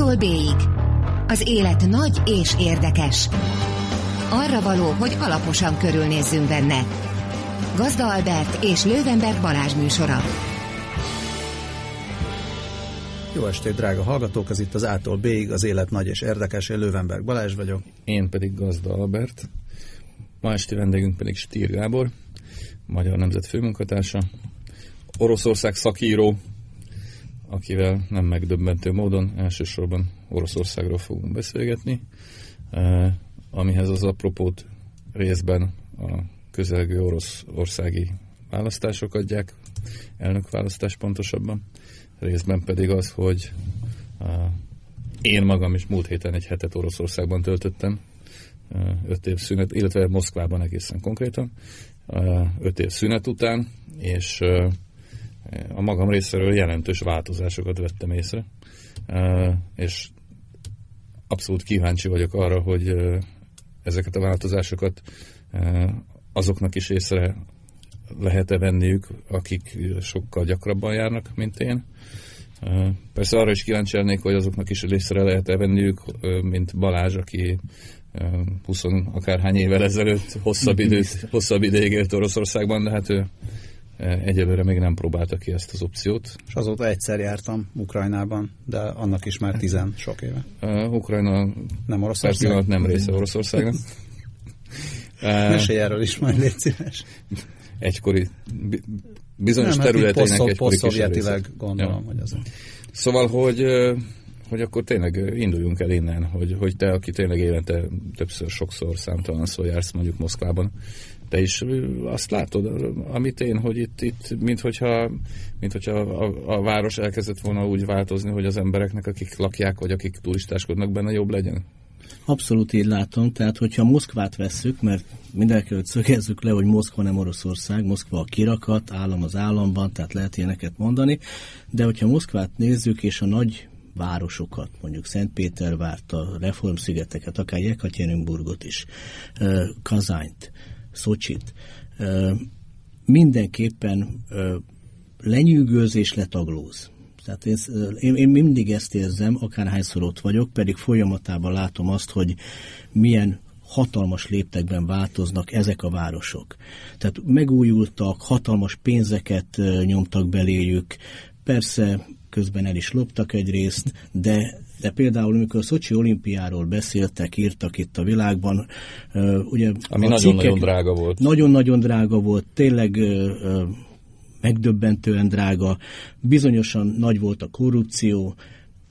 A-tól B-ig. Az élet nagy és érdekes. Arra való, hogy alaposan körülnézzünk benne. Gazda Albert és Lővenberg Balázs műsora. Jó estét, drága hallgatók! Ez itt az A-tól B-ig, az élet nagy és érdekes. Én Lővenberg Balázs vagyok. Én pedig Gazda Albert. Ma esti vendégünk pedig Stír Gábor, Magyar Nemzet főmunkatársa, Oroszország szakíró, akivel nem megdöbbentő módon elsősorban Oroszországról fogunk beszélgetni, eh, amihez az apropót részben a közelgő orosz országi választások adják, elnökválasztás pontosabban, részben pedig az, hogy eh, én magam is múlt héten egy hetet Oroszországban töltöttem, eh, öt év szünet, illetve Moszkvában egészen konkrétan, öt év szünet után, és a magam részéről jelentős változásokat vettem észre, és abszolút kíváncsi vagyok arra, hogy ezeket a változásokat azoknak is észre lehet-e venniük, akik sokkal gyakrabban járnak, mint én. Persze arra is kíváncsi lennék, hogy azoknak is észre lehet-e venniük, mint Balázs, aki 20 akárhány évvel ezelőtt hosszabb, időt, hosszabb ideig élt Oroszországban, de hát ő Egyelőre még nem próbálta ki ezt az opciót. És azóta egyszer jártam Ukrajnában, de annak is már tizen sok éve. Uh, Ukrajna nem Oroszország? nem része Oroszországnak. Mesélj erről is majd, légy szíves. Egykori, bizonyos nem, területeinek hát egykori kis gondolom, ja. hogy az. Szóval, hogy hogy akkor tényleg induljunk el innen, hogy, hogy te, aki tényleg évente többször, sokszor, számtalan szó jársz mondjuk Moszkvában, te is azt látod, amit én, hogy itt, itt mint hogyha, mint hogyha a, a város elkezdett volna úgy változni, hogy az embereknek, akik lakják, vagy akik turistáskodnak benne, jobb legyen? Abszolút így látom, tehát hogyha Moszkvát vesszük, mert mindenkelőtt szögezzük le, hogy Moszkva nem Oroszország, Moszkva a kirakat, állam az államban, tehát lehet ilyeneket mondani, de hogyha Moszkvát nézzük, és a nagy városokat, mondjuk Szentpétervárt, a Reformszigeteket, akár Jekaterinburgot is, Kazányt, Szocsit, mindenképpen lenyűgöz és letaglóz. Tehát én, én, én mindig ezt érzem, akárhányszor ott vagyok, pedig folyamatában látom azt, hogy milyen hatalmas léptekben változnak ezek a városok. Tehát megújultak, hatalmas pénzeket nyomtak beléjük, persze közben el is loptak egy részt, de de például, amikor a Szocsi olimpiáról beszéltek, írtak itt a világban, ugye... Ami nagyon-nagyon drága volt. Nagyon-nagyon drága volt, tényleg megdöbbentően drága, bizonyosan nagy volt a korrupció,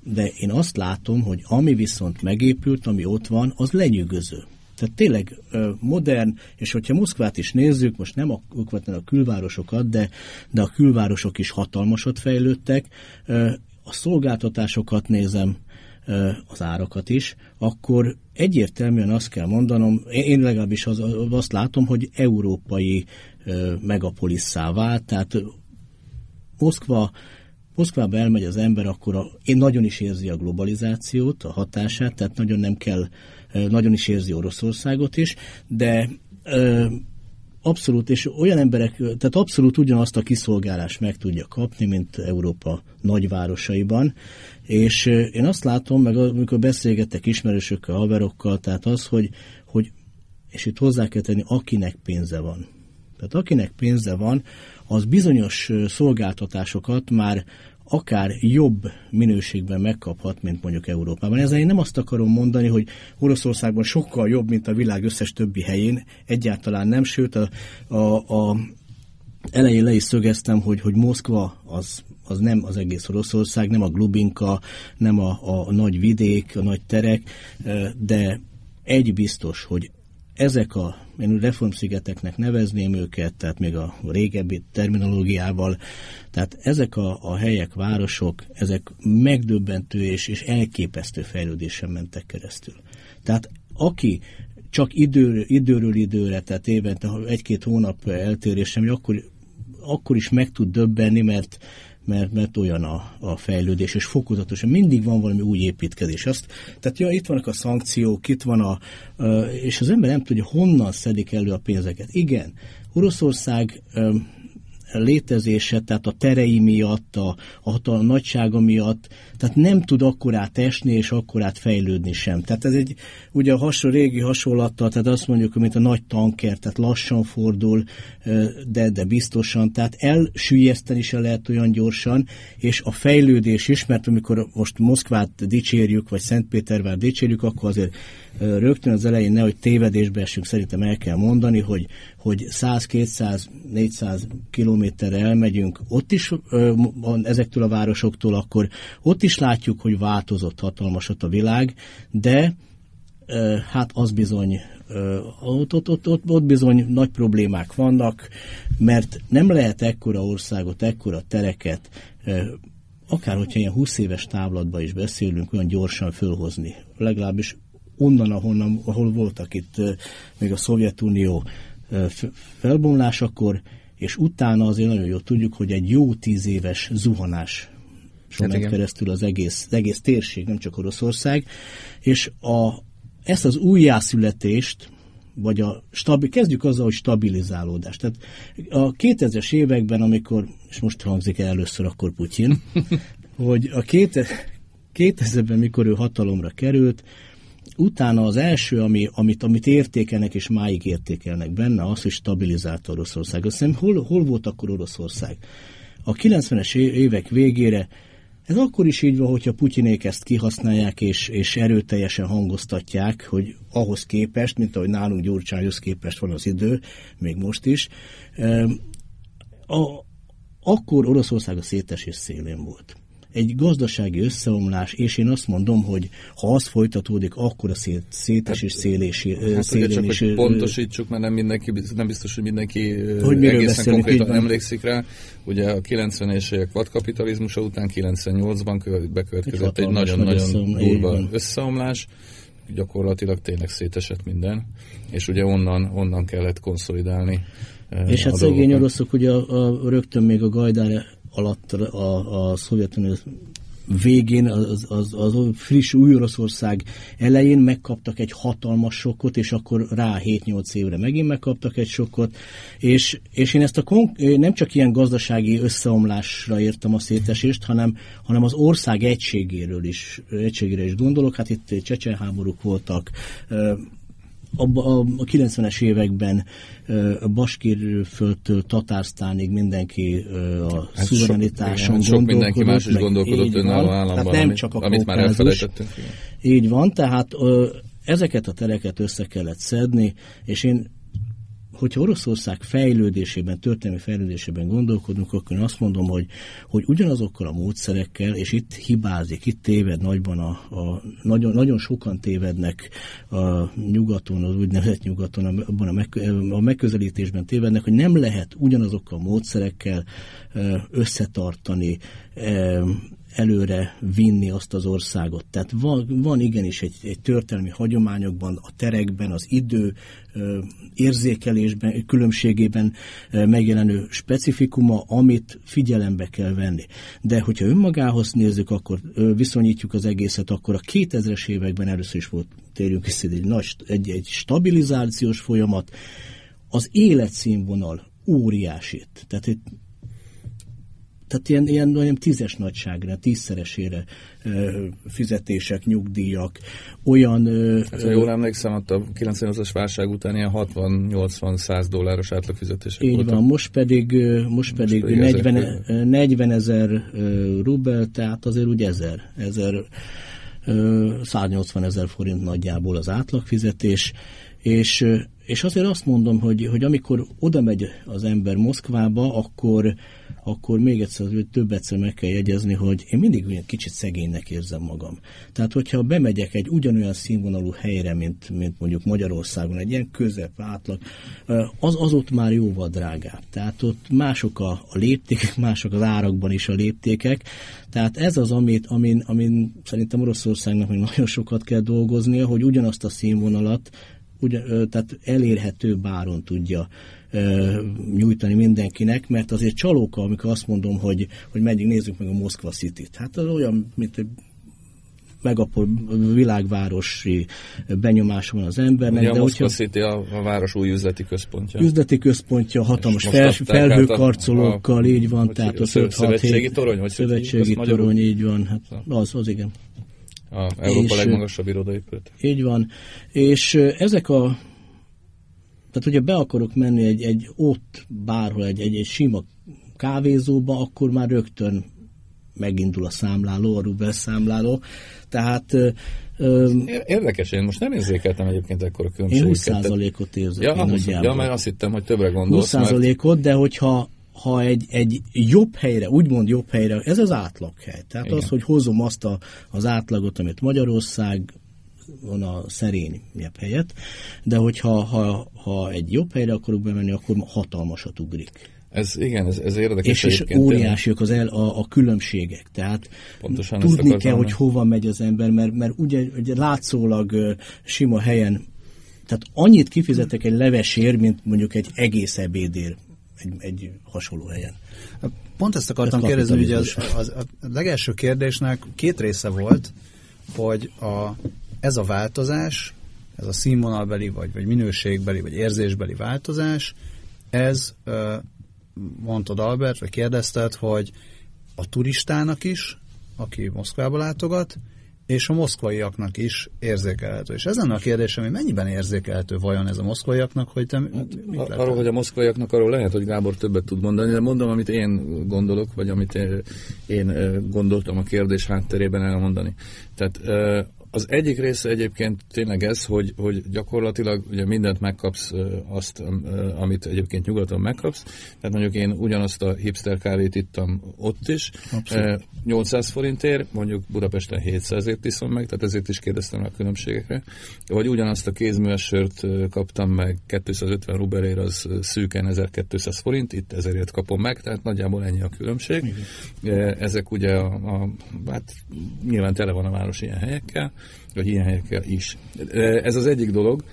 de én azt látom, hogy ami viszont megépült, ami ott van, az lenyűgöző. Tehát tényleg modern, és hogyha Moszkvát is nézzük, most nem a, a külvárosokat, de, de a külvárosok is hatalmasat fejlődtek, a szolgáltatásokat nézem, az árakat is, akkor egyértelműen azt kell mondanom, én legalábbis az, azt látom, hogy európai megapolisszá vált, tehát Moszkva Moszkvába elmegy az ember, akkor a, én nagyon is érzi a globalizációt, a hatását, tehát nagyon nem kell, nagyon is érzi Oroszországot is, de abszolút, és olyan emberek, tehát abszolút ugyanazt a kiszolgálást meg tudja kapni, mint Európa nagyvárosaiban, és én azt látom, meg amikor beszélgetek ismerősökkel, haverokkal, tehát az, hogy, hogy és itt hozzá kell tenni, akinek pénze van. Tehát akinek pénze van, az bizonyos szolgáltatásokat már akár jobb minőségben megkaphat, mint mondjuk Európában. Ezzel én nem azt akarom mondani, hogy Oroszországban sokkal jobb, mint a világ összes többi helyén, egyáltalán nem, sőt a, a, a elején le is szögeztem, hogy, hogy Moszkva az, az nem az egész Oroszország, nem a Glubinka, nem a, a nagy vidék, a nagy terek, de egy biztos, hogy ezek a, én reformszigeteknek nevezném őket, tehát még a régebbi terminológiával, tehát ezek a, a helyek, városok, ezek megdöbbentő és, és elképesztő fejlődésen mentek keresztül. Tehát aki csak időről, időről időre, tehát évente egy-két hónap eltérésem, akkor, akkor is meg tud döbbenni, mert, mert, mert olyan a, a fejlődés, és fokozatosan mindig van valami új építkezés. Azt, tehát ja, itt vannak a szankciók, itt van a, és az ember nem tudja, honnan szedik elő a pénzeket. Igen, Oroszország létezése, tehát a terei miatt, a, a hatalom nagysága miatt, tehát nem tud akkorát esni és akkorát fejlődni sem. Tehát ez egy ugye a hasonló, régi hasonlattal, tehát azt mondjuk, mint a nagy tanker, tehát lassan fordul, de, de biztosan, tehát elsüllyeszteni se lehet olyan gyorsan, és a fejlődés is, mert amikor most Moszkvát dicsérjük, vagy Szentpétervár dicsérjük, akkor azért rögtön az elején nehogy tévedésbe esünk, szerintem el kell mondani, hogy, hogy 100, 200, 400 kilométerre elmegyünk, ott is ezektől a városoktól, akkor ott is látjuk, hogy változott hatalmasat a világ, de hát az bizony ott, ott, ott, ott, ott bizony nagy problémák vannak, mert nem lehet ekkora országot, ekkora tereket, akár hogyha ilyen 20 éves távlatban is beszélünk, olyan gyorsan fölhozni. Legalábbis onnan, ahonnan, ahol voltak itt még a Szovjetunió felbomlásakor, és utána azért nagyon jól tudjuk, hogy egy jó tíz éves zuhanás hát ment keresztül az egész, az egész térség, nem csak Oroszország, és a, ezt az újjászületést, vagy a stabil, kezdjük azzal, hogy stabilizálódás. Tehát a 2000-es években, amikor, és most hangzik el először akkor Putyin, hogy a 2000-ben, mikor ő hatalomra került, utána az első, ami, amit, amit értékelnek, és máig értékelnek benne, az, hogy stabilizálta Oroszország. Azt hiszem, hol, hol volt akkor Oroszország? A 90-es évek végére ez akkor is így van, hogyha Putyinék ezt kihasználják és, és erőteljesen hangoztatják, hogy ahhoz képest, mint ahogy nálunk Gyurcsányhoz képest van az idő, még most is, a, akkor Oroszország a szétesés szélén volt egy gazdasági összeomlás, és én azt mondom, hogy ha az folytatódik, akkor a szét, szétes és szélési, hát szélén csak, is... Hogy pontosítsuk, mert nem, mindenki, nem biztos, hogy mindenki hogy egészen konkrétan emlékszik rá. Ugye a 90-es évek vadkapitalizmusa után 98-ban bekövetkezett egy nagyon-nagyon durva összeomlás, gyakorlatilag tényleg szétesett minden, és ugye onnan, onnan kellett konszolidálni. És hát szegény oroszok ugye a, a, rögtön még a Gajdár alatt a, a Szovjetunió végén, az, az, az friss új Oroszország elején megkaptak egy hatalmas sokkot, és akkor rá 7-8 évre megint megkaptak egy sokkot, és, és én ezt a nem csak ilyen gazdasági összeomlásra értem a szétesést, hanem, hanem az ország egységéről is, egységére is gondolok. Hát itt csecsenháborúk voltak, a, a, a 90-es években a Baskírföldtől Tatársztánig mindenki a hát szuverenitáson sok, sok mindenki más is gondolkodott önálló államban, nem amit, csak a amit már elfelejtettünk. Így van, tehát ezeket a tereket össze kellett szedni, és én hogyha Oroszország fejlődésében, történelmi fejlődésében gondolkodunk, akkor én azt mondom, hogy, hogy ugyanazokkal a módszerekkel, és itt hibázik, itt téved nagyban, a, a, nagyon, nagyon sokan tévednek a nyugaton, az úgynevezett nyugaton, abban a, meg, a megközelítésben tévednek, hogy nem lehet ugyanazokkal a módszerekkel összetartani előre vinni azt az országot. Tehát van, van igenis egy, egy történelmi hagyományokban, a terekben, az idő érzékelésben, különbségében megjelenő specifikuma, amit figyelembe kell venni. De hogyha önmagához nézzük, akkor viszonyítjuk az egészet, akkor a 2000-es években először is volt, térjünk vissza, egy, nagy, egy, egy stabilizációs folyamat, az életszínvonal óriásít. Tehát egy tehát ilyen, ilyen olyan tízes nagyságra, tízszeresére ö, fizetések, nyugdíjak, olyan... Ö, hát, ha jól emlékszem, ott a 98-as válság után ilyen 60-80-100 dolláros átlagfizetések Így voltak. van, most pedig, most pedig, most pedig 40, 40 ezer rubel, tehát azért úgy ezer, ezer 180 ezer forint nagyjából az átlagfizetés, és, és azért azt mondom, hogy, hogy amikor oda megy az ember Moszkvába, akkor, akkor még egyszer, hogy több egyszer meg kell jegyezni, hogy én mindig olyan kicsit szegénynek érzem magam. Tehát, hogyha bemegyek egy ugyanolyan színvonalú helyre, mint, mint mondjuk Magyarországon, egy ilyen közep, átlag, az, az ott már jóval drágább. Tehát ott mások a, a léptékek, mások az árakban is a léptékek. Tehát ez az, amit, amin, amin szerintem Oroszországnak még nagyon sokat kell dolgoznia, hogy ugyanazt a színvonalat ugyan, tehát elérhető báron tudja nyújtani mindenkinek, mert azért csalóka, amikor azt mondom, hogy, hogy megyünk, nézzük meg a Moszkva City-t. Hát az olyan, mint megapol világvárosi benyomása van az embernek. Ugye a de Moszkva hogyha City a, a város új üzleti központja. üzleti központja hatalmas fel, felhőkarcolókkal, a- így van, hogy tehát a a szö- 5 6 szövetségi torony, vagy hogy szövetségi magyarul? torony, így van, hát az, az igen. A Európa És- legmagasabb irodaépület. Így van. És ezek a tehát, hogyha be akarok menni egy, egy ott bárhol, egy, egy, egy sima kávézóba, akkor már rögtön megindul a számláló, a Rubel számláló. Tehát ö, Érdekes, én most nem érzékeltem egyébként ekkora én különbséget. 20%-ot érzek. Ja, én 20, nagyjából. ja, mert azt hittem, hogy többre gondolsz. mert 20%-ot, de hogyha ha egy, egy jobb helyre, úgymond jobb helyre, ez az átlaghely. Tehát Igen. az, hogy hozom azt a, az átlagot, amit Magyarország van a szerényebb helyet, de hogyha ha, ha egy jobb helyre akarok bemenni, akkor hatalmasat ugrik. Ez, igen, ez, ez érdekes És, és óriásiak az el, a, a különbségek. Tehát Pontosan ezt tudni kell, hogy hova megy az ember, mert, mert ugye, ugye látszólag sima helyen, tehát annyit kifizetek egy levesért, mint mondjuk egy egész ebédér egy, egy hasonló helyen. Pont ezt akartam Ez kérdezni, ugye az, az, a legelső kérdésnek két része volt, hogy a, ez a változás, ez a színvonalbeli, vagy, vagy minőségbeli, vagy érzésbeli változás, ez, mondtad Albert, vagy kérdezted, hogy a turistának is, aki Moszkvába látogat, és a moszkvaiaknak is érzékelhető. És ez lenne a kérdésem, hogy mennyiben érzékelhető vajon ez a moszkvaiaknak, hogy te mit Ar-? Arról, hogy a moszkvaiaknak, arról lehet, hogy Gábor többet tud mondani, de mondom, amit én gondolok, vagy amit én- én ö, gondoltam a kérdés hátterében elmondani. Tehát ö, az egyik része egyébként tényleg ez, hogy, hogy gyakorlatilag ugye mindent megkapsz azt, amit egyébként nyugaton megkapsz. Tehát mondjuk én ugyanazt a hipster kávét ittam ott is, ö, 800 forintért, mondjuk Budapesten 700ért iszom meg, tehát ezért is kérdeztem a különbségekre. Vagy ugyanazt a kézműves sört kaptam meg 250 rubelért, az szűken 1200 forint, itt ezerért kapom meg, tehát nagyjából ennyi a különbség. Ö, Ezek ugye a, a hát nyilván tele van a város ilyen helyekkel, vagy ilyen helyekkel is. Ez az egyik dolog.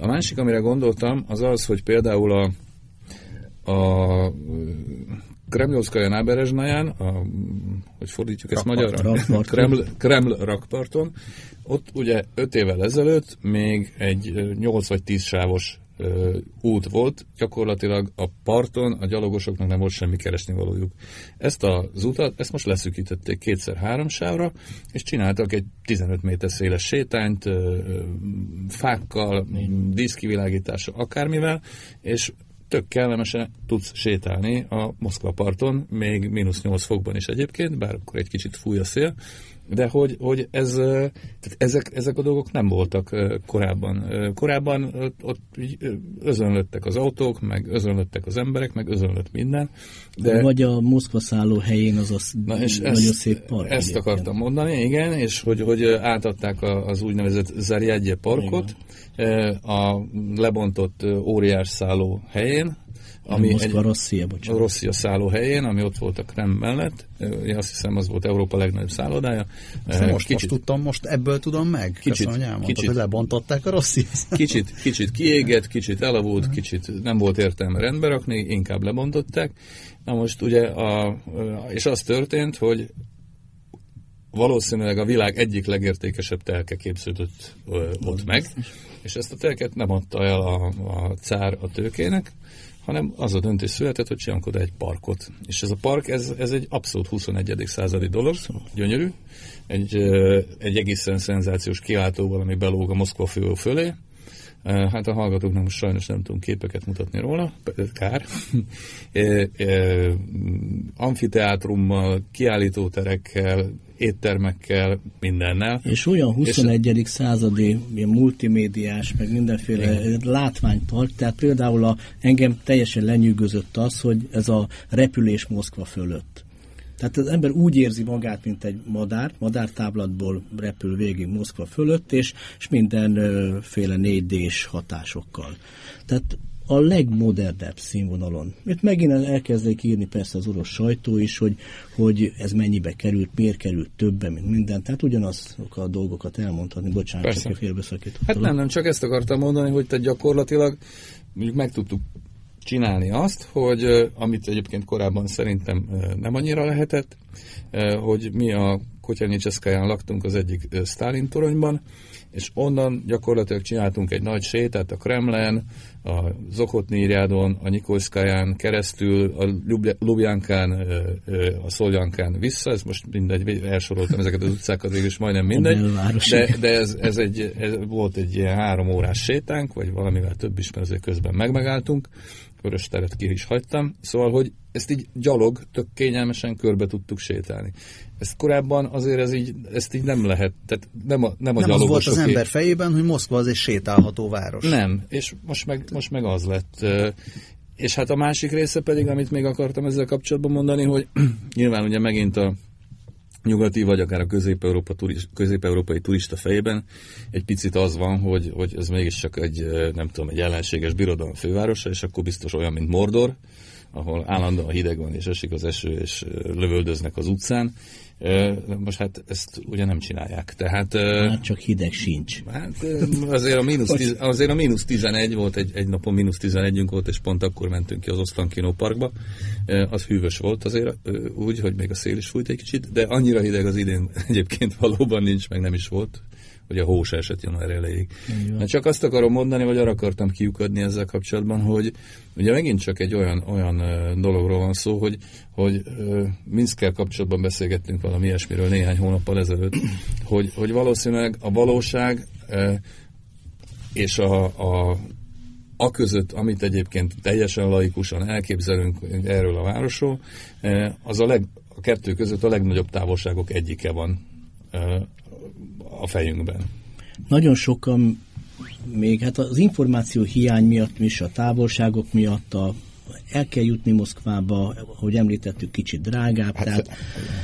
A másik, amire gondoltam, az az, hogy például a, a Kremlovskaya Náberezsnáján, a, hogy fordítjuk ezt Rakparton. magyarra? Kreml, Kreml rakparton. Ott ugye 5 évvel ezelőtt még egy ö, 8 vagy 10 sávos ö, út volt, gyakorlatilag a parton a gyalogosoknak nem volt semmi keresni valójuk. Ezt az utat, ezt most leszűkítették kétszer három sávra, és csináltak egy 15 méter széles sétányt, ö, ö, fákkal, díszkivilágítással, akármivel, és tök kellemesen tudsz sétálni a Moszkva parton, még mínusz 8 fokban is egyébként, bár akkor egy kicsit fúj a szél, de hogy, hogy ez, tehát ezek, ezek a dolgok nem voltak korábban. Korábban ott özönlöttek az autók, meg özönlöttek az emberek, meg özönlött minden. De, Vagy a Moszkva szálló helyén az a sz- Na és nagyon ezt, szép park. ezt egyébként. akartam mondani, igen, és hogy, hogy átadták az úgynevezett Zarjadje parkot eh, a lebontott óriás szálló helyén, ami Moszkva egy, Rosszia, a bocsánat. Rosszia szálló helyén, ami ott volt a Krem mellett. Én azt hiszem, az volt Európa legnagyobb szállodája. Ezt most, most tudtam, most ebből tudom meg. Kicsit, Köszönöm, hogy elmondtad, kicsit. hogy lebontották a rossz kicsit, kicsit kiégett, kicsit elavult, kicsit nem volt értelme rendbe rakni, inkább lebontották. Na most ugye, a, és az történt, hogy valószínűleg a világ egyik legértékesebb telke képződött ö, ott meg, és ezt a telket nem adta el a, a cár a tőkének, hanem az a döntés született, hogy csinálunk oda egy parkot. És ez a park, ez, ez egy abszolút 21. századi dolog, gyönyörű, egy, egy egészen szenzációs kiáltóval, ami belóg a Moszkva fő fölé, Hát a hallgatóknak most sajnos nem tudunk képeket mutatni róla, kár. Ö, ö, Amfiteátrummal, kiállítóterekkel, éttermekkel, mindennel. És olyan 21. századi ilyen multimédiás, meg mindenféle látványpark, tehát például a, engem teljesen lenyűgözött az, hogy ez a repülés Moszkva fölött. Tehát az ember úgy érzi magát, mint egy madár, madártáblatból repül végig Moszkva fölött, és, és mindenféle 4D-s hatásokkal. Tehát a legmodernebb színvonalon. Itt megint elkezdték írni persze az orosz sajtó is, hogy, hogy ez mennyibe került, miért került többe, mint minden. Tehát ugyanazok a dolgokat elmondhatni. Bocsánat, Persze. csak félbeszakítottam. Hát nem, nem, csak ezt akartam mondani, hogy te gyakorlatilag mondjuk meg tudtuk csinálni azt, hogy amit egyébként korábban szerintem nem annyira lehetett, hogy mi a Kotyelnyicseszkáján laktunk az egyik Stalin toronyban, és onnan gyakorlatilag csináltunk egy nagy sétát a Kremlen, a Zokotnírjádon, a Nyikolszkáján keresztül, a Lubjánkán, a Szoljankán vissza, ez most mindegy, elsoroltam ezeket az utcákat, végül is majdnem mindegy, de, de ez, ez, egy, ez volt egy ilyen három órás sétánk, vagy valamivel több is, mert azért közben megmegálltunk, vörös teret ki is hagytam, szóval, hogy ezt így gyalog, tök kényelmesen körbe tudtuk sétálni. Ezt korábban azért ez így, ezt így nem lehet, tehát nem a, nem a nem az volt az ember fejében, hogy Moszkva az egy sétálható város. Nem, és most meg, most meg az lett. És hát a másik része pedig, amit még akartam ezzel kapcsolatban mondani, hogy nyilván ugye megint a nyugati, vagy akár a közép-európa turist, közép-európai turista fejében. Egy picit az van, hogy, hogy ez mégiscsak egy, nem tudom, egy ellenséges birodalom fővárosa, és akkor biztos olyan, mint Mordor, ahol állandóan hideg van, és esik az eső, és lövöldöznek az utcán. Most hát ezt ugye nem csinálják. Tehát, hát csak hideg sincs. Hát azért a mínusz, tiz, azért a mínusz 11 volt, egy, egy napon mínusz 11 volt, és pont akkor mentünk ki az Osztankino parkba. Az hűvös volt azért úgy, hogy még a szél is fújt egy kicsit, de annyira hideg az idén egyébként valóban nincs, meg nem is volt hogy a hós esett január elejéig. Na, csak azt akarom mondani, vagy arra akartam kiukadni ezzel kapcsolatban, hogy ugye megint csak egy olyan, olyan dologról van szó, hogy, hogy Minszkel kapcsolatban beszélgettünk valami ilyesmiről néhány hónappal ezelőtt, hogy, hogy valószínűleg a valóság és a, a a között, amit egyébként teljesen laikusan elképzelünk erről a városról, az a, leg, a kettő között a legnagyobb távolságok egyike van a fejünkben. Nagyon sokan még hát az információ hiány miatt is, a távolságok miatt, a el kell jutni Moszkvába, hogy említettük, kicsit drágább. Hát, tehát,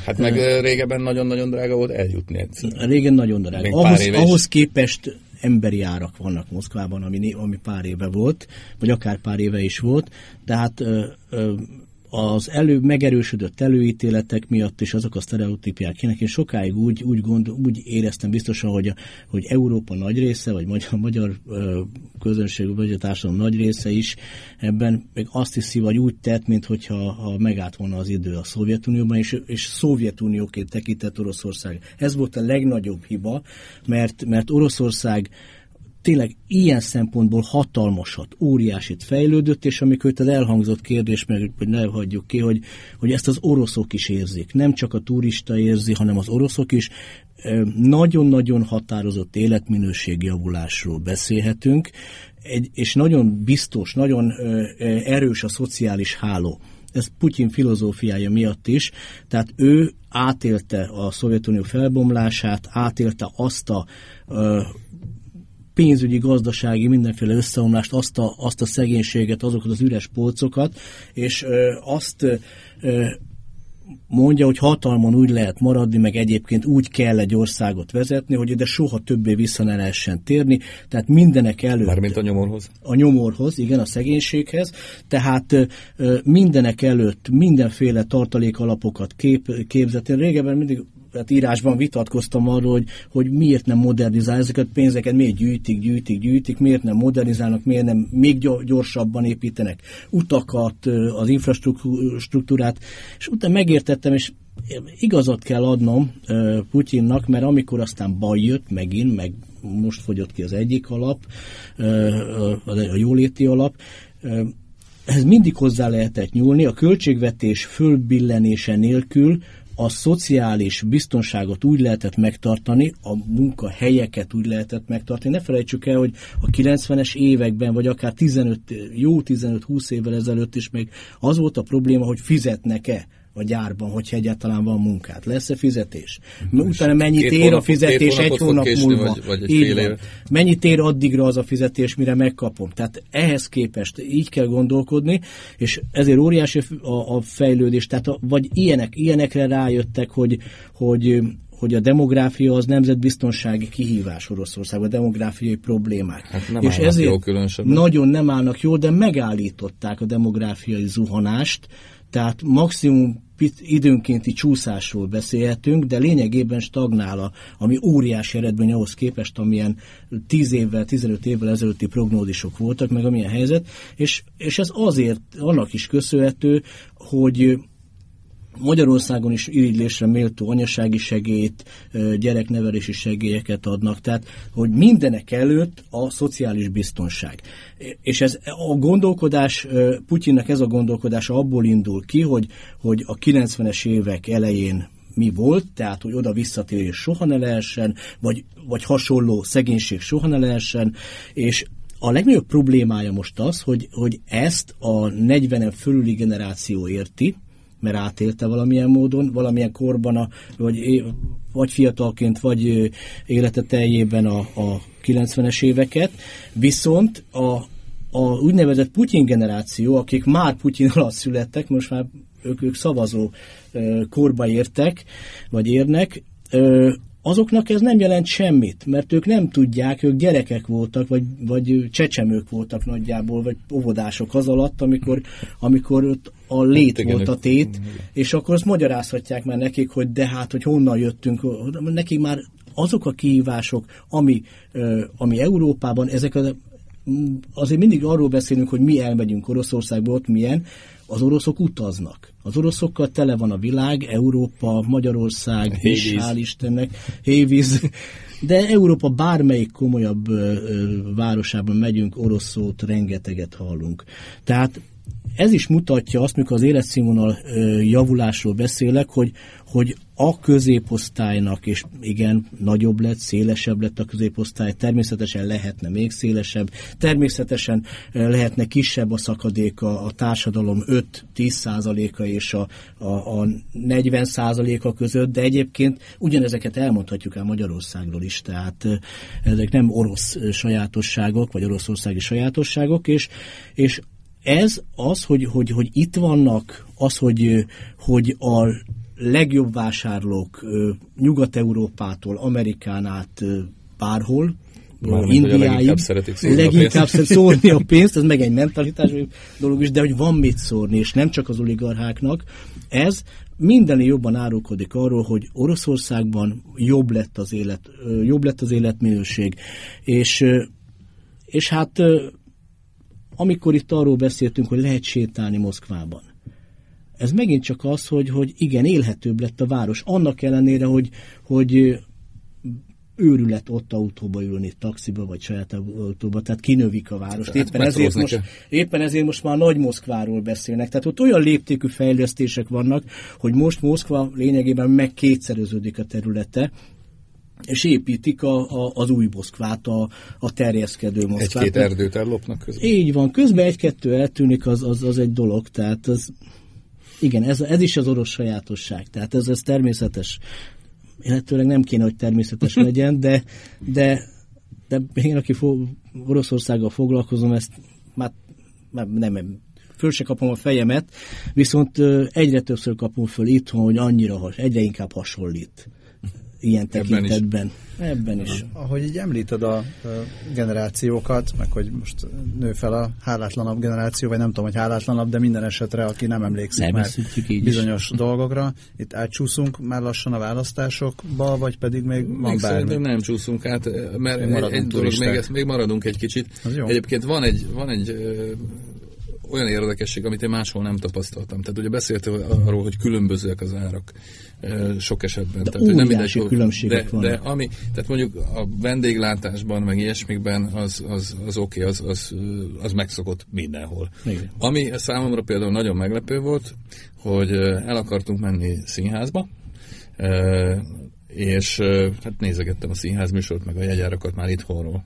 hát meg uh, régebben nagyon-nagyon drága volt eljutni egyszer. Régen nagyon drága. Ahhoz, ahhoz képest emberi árak vannak Moszkvában, ami, ami pár éve volt, vagy akár pár éve is volt, tehát uh, uh, az elő, megerősödött előítéletek miatt is azok a sztereotípiák kinek én sokáig úgy, úgy, gond, úgy éreztem biztosan, hogy, hogy Európa nagy része, vagy magyar, magyar közönség, vagy a társadalom nagy része is ebben még azt hiszi, vagy úgy tett, mintha ha megállt volna az idő a Szovjetunióban, és, és Szovjetunióként tekintett Oroszország. Ez volt a legnagyobb hiba, mert, mert Oroszország tényleg ilyen szempontból hatalmasat, óriásit fejlődött, és amikor itt az elhangzott kérdés, meg hogy ne hagyjuk ki, hogy, hogy ezt az oroszok is érzik. Nem csak a turista érzi, hanem az oroszok is. Nagyon-nagyon határozott életminőségjavulásról beszélhetünk, egy, és nagyon biztos, nagyon erős a szociális háló ez Putyin filozófiája miatt is, tehát ő átélte a Szovjetunió felbomlását, átélte azt a pénzügyi, gazdasági, mindenféle összeomlást, azt a, azt a szegénységet, azokat az üres polcokat, és ö, azt ö, mondja, hogy hatalmon úgy lehet maradni, meg egyébként úgy kell egy országot vezetni, hogy ide soha többé vissza ne lehessen térni, tehát mindenek előtt... Mármint a nyomorhoz. A nyomorhoz, igen, a szegénységhez, tehát mindenek előtt mindenféle tartalék alapokat kép, képzett. Én régebben mindig tehát írásban vitatkoztam arról, hogy, hogy miért nem modernizál ezeket pénzeket, miért gyűjtik, gyűjtik, gyűjtik, miért nem modernizálnak, miért nem még gyorsabban építenek utakat, az infrastruktúrát, és utána megértettem, és igazat kell adnom Putyinnak, mert amikor aztán baj jött megint, meg most fogyott ki az egyik alap, a jóléti alap, ez mindig hozzá lehetett nyúlni, a költségvetés fölbillenése nélkül a szociális biztonságot úgy lehetett megtartani, a munkahelyeket úgy lehetett megtartani. Ne felejtsük el, hogy a 90-es években, vagy akár 15, jó 15-20 évvel ezelőtt is még az volt a probléma, hogy fizetnek-e a gyárban, hogyha egyáltalán van munkát. Lesz-e fizetés? Utána mennyit ér a fizetés egy hónap múlva? Vagy, vagy egy így fél éve. Mennyit ér addigra az a fizetés, mire megkapom? Tehát ehhez képest így kell gondolkodni, és ezért óriási a, a fejlődés. Tehát a, vagy ilyenek, ilyenekre rájöttek, hogy, hogy hogy a demográfia az nemzetbiztonsági kihívás Oroszországban, a demográfiai problémák. Hát nem és ezért jó különösebben. nagyon nem állnak jól, de megállították a demográfiai zuhanást, tehát maximum időnkénti csúszásról beszélhetünk, de lényegében stagnál, a, ami óriási eredmény ahhoz képest, amilyen 10 évvel, 15 évvel ezelőtti prognózisok voltak, meg amilyen helyzet, és, és ez azért annak is köszönhető, hogy Magyarországon is irigylésre méltó anyasági segélyt, gyereknevelési segélyeket adnak, tehát hogy mindenek előtt a szociális biztonság. És ez a gondolkodás, Putyinnak ez a gondolkodása abból indul ki, hogy, hogy a 90-es évek elején mi volt, tehát hogy oda visszatérés soha ne lehessen, vagy, vagy hasonló szegénység soha ne lehessen, és a legnagyobb problémája most az, hogy, hogy ezt a 40 fölüli generáció érti, mert átélte valamilyen módon, valamilyen korban, a, vagy, vagy fiatalként, vagy élete teljében a, a 90-es éveket, viszont a, a úgynevezett Putyin generáció, akik már Putyin alatt születtek, most már ők, ők szavazó korba értek, vagy érnek, azoknak ez nem jelent semmit, mert ők nem tudják, ők gyerekek voltak, vagy, vagy csecsemők voltak nagyjából, vagy óvodások az alatt, amikor, amikor ott a lét hát, volt a tét, és akkor azt magyarázhatják már nekik, hogy de hát, hogy honnan jöttünk, nekik már azok a kihívások, ami, ami Európában, ezek az, azért mindig arról beszélünk, hogy mi elmegyünk Oroszországba, ott milyen, az oroszok utaznak. Az oroszokkal tele van a világ, Európa, Magyarország, és hál' Istennek, hévíz. De Európa bármelyik komolyabb ö, ö, városában megyünk, orosz szót rengeteget hallunk. Tehát ez is mutatja azt, mikor az életszínvonal javulásról beszélek, hogy, hogy a középosztálynak, és igen, nagyobb lett, szélesebb lett a középosztály, természetesen lehetne még szélesebb, természetesen lehetne kisebb a szakadék a, társadalom 5-10 százaléka és a, a, a 40 százaléka között, de egyébként ugyanezeket elmondhatjuk el Magyarországról is, tehát ezek nem orosz sajátosságok, vagy oroszországi sajátosságok, és, és ez az, hogy, hogy, hogy itt vannak, az, hogy, hogy a legjobb vásárlók Nyugat-Európától, Amerikán át bárhol, Mármint, Indiáig, leginkább szeretik szórni leginkább a pénzt. szórni a pénzt, ez meg egy mentalitás dolog is, de hogy van mit szórni, és nem csak az oligarcháknak, ez minden jobban árulkodik arról, hogy Oroszországban jobb lett az élet, jobb lett az életminőség, és, és hát amikor itt arról beszéltünk, hogy lehet sétálni Moszkvában, ez megint csak az, hogy, hogy igen, élhetőbb lett a város. Annak ellenére, hogy, hogy őrület ott autóba ülni, taxiba vagy saját autóba, tehát kinövik a várost. Hát éppen, ezért most, éppen ezért most már Nagy Moszkváról beszélnek. Tehát ott olyan léptékű fejlesztések vannak, hogy most Moszkva lényegében meg kétszereződik a területe, és építik a, a, az új Moszkvát, a, a terjeszkedő Moszkvát. Egy-két erdőt ellopnak közben. Így van, közben egy-kettő eltűnik, az, az, az egy dolog, tehát az, igen, ez, ez is az orosz sajátosság, tehát ez, ez természetes. Illetőleg nem kéne, hogy természetes legyen, de, de, de én, aki fo- Oroszországgal foglalkozom, ezt már, már nem, föl se kapom a fejemet, viszont egyre többször kapom föl itthon, hogy annyira, egyre inkább hasonlít ilyen tekintetben. Ebben is. Ebben is. Ahogy így említed a generációkat, meg hogy most nő fel a hálátlanabb generáció, vagy nem tudom, hogy hálátlanabb, de minden esetre, aki nem emlékszik nem már bizonyos is. dolgokra, itt átcsúszunk már lassan a választásokba, vagy pedig még van még bármi? nem csúszunk át, mert egy, egy dolog, még, ezt, még maradunk egy kicsit. Egyébként van egy, van egy olyan érdekesség, amit én máshol nem tapasztaltam. Tehát ugye beszéltél arról, hogy különbözőek az árak sok esetben. De tehát, nem mindegy, különbségek de, vannak. de ami, tehát mondjuk a vendéglátásban, meg ilyesmikben az, az, az oké, okay, az, az, az megszokott mindenhol. Igen. Ami számomra például nagyon meglepő volt, hogy el akartunk menni színházba, és hát nézegettem a színház műsort, meg a jegyárakat már itthonról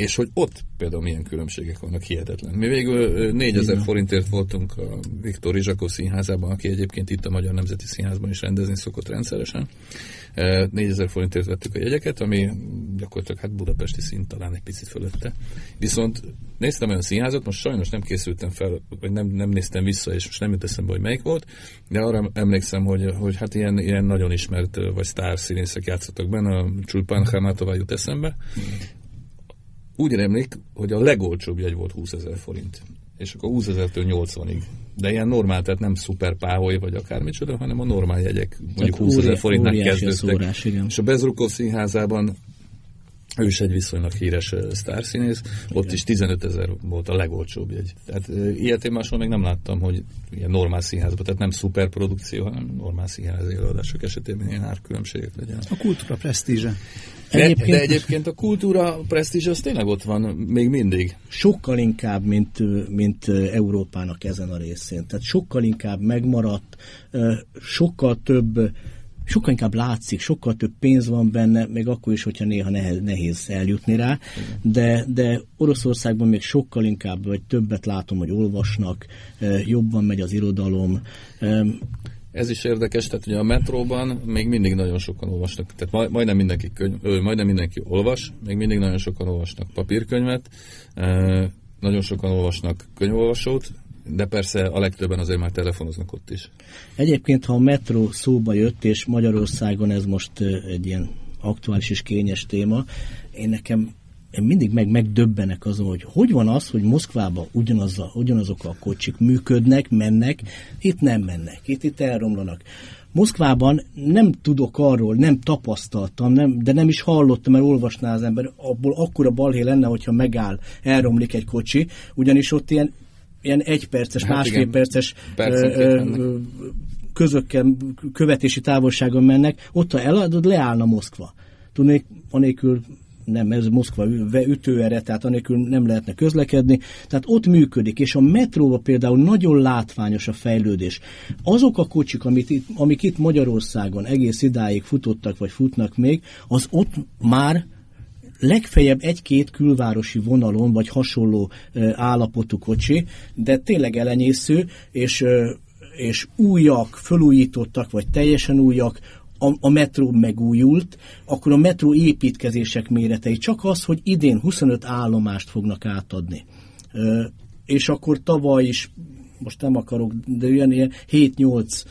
és hogy ott például milyen különbségek vannak, hihetetlen. Mi végül 4000 forintért voltunk a Viktor Rizsakó színházában, aki egyébként itt a Magyar Nemzeti Színházban is rendezni szokott rendszeresen. 4000 forintért vettük a jegyeket, ami gyakorlatilag hát budapesti szint talán egy picit fölötte. Viszont néztem olyan színházat, most sajnos nem készültem fel, vagy nem, nem néztem vissza, és most nem jut eszembe, hogy melyik volt, de arra emlékszem, hogy, hogy hát ilyen, ilyen nagyon ismert, vagy sztár színészek játszottak benne, a Csulpán Hamátová jut eszembe, úgy remlik, hogy a legolcsóbb jegy volt 20 ezer forint. És akkor 20 ezertől 80-ig. De ilyen normál, tehát nem szuper páholy vagy akármicsoda, hanem a normál jegyek mondjuk 20 ezer forintnál kezdődtek. Szórás, igen. És a Bezrukov színházában ő is egy viszonylag híres sztárszínész, ott is 15 ezer volt a legolcsóbb jegy. Tehát ilyet én máshol még nem láttam, hogy ilyen normál színházban, tehát nem szuperprodukció, hanem normál színházi előadások esetében ilyen árkülönbségek legyen. A kultúra presztízse. De egyébként, de egyébként a kultúra presztízs az tényleg ott van még mindig. Sokkal inkább, mint, mint Európának ezen a részén. Tehát sokkal inkább megmaradt, sokkal több sokkal inkább látszik, sokkal több pénz van benne, még akkor is, hogyha néha nehez, nehéz eljutni rá, de, de Oroszországban még sokkal inkább, vagy többet látom, hogy olvasnak, jobban megy az irodalom. Ez is érdekes, tehát ugye a metróban még mindig nagyon sokan olvasnak, tehát majdnem mindenki, könyv, majdnem mindenki olvas, még mindig nagyon sokan olvasnak papírkönyvet, nagyon sokan olvasnak könyvolvasót, de persze a legtöbben azért már telefonoznak ott is. Egyébként, ha a metró szóba jött, és Magyarországon ez most egy ilyen aktuális és kényes téma, én nekem én mindig meg megdöbbenek azon, hogy hogy van az, hogy Moszkvában ugyanaz a, ugyanazok a kocsik működnek, mennek, itt nem mennek, itt, itt elromlanak. Moszkvában nem tudok arról, nem tapasztaltam, nem, de nem is hallottam, mert olvasná az ember, abból akkora balhé lenne, hogyha megáll, elromlik egy kocsi, ugyanis ott ilyen ilyen egyperces, hát másfél igen, perces közökkel, követési távolságon mennek, ott ha eladod, leállna Moszkva. Tudnék, anélkül nem, ez Moszkva ütőere, tehát anélkül nem lehetne közlekedni. Tehát ott működik, és a metróban például nagyon látványos a fejlődés. Azok a kocsik, amit itt, amik itt Magyarországon egész idáig futottak, vagy futnak még, az ott már legfeljebb egy-két külvárosi vonalon, vagy hasonló állapotú kocsi, de tényleg elenyésző, és, és újak, fölújítottak, vagy teljesen újak, a, a metró megújult, akkor a metró építkezések méretei csak az, hogy idén 25 állomást fognak átadni. És akkor tavaly is most nem akarok, de olyan ilyen 7-8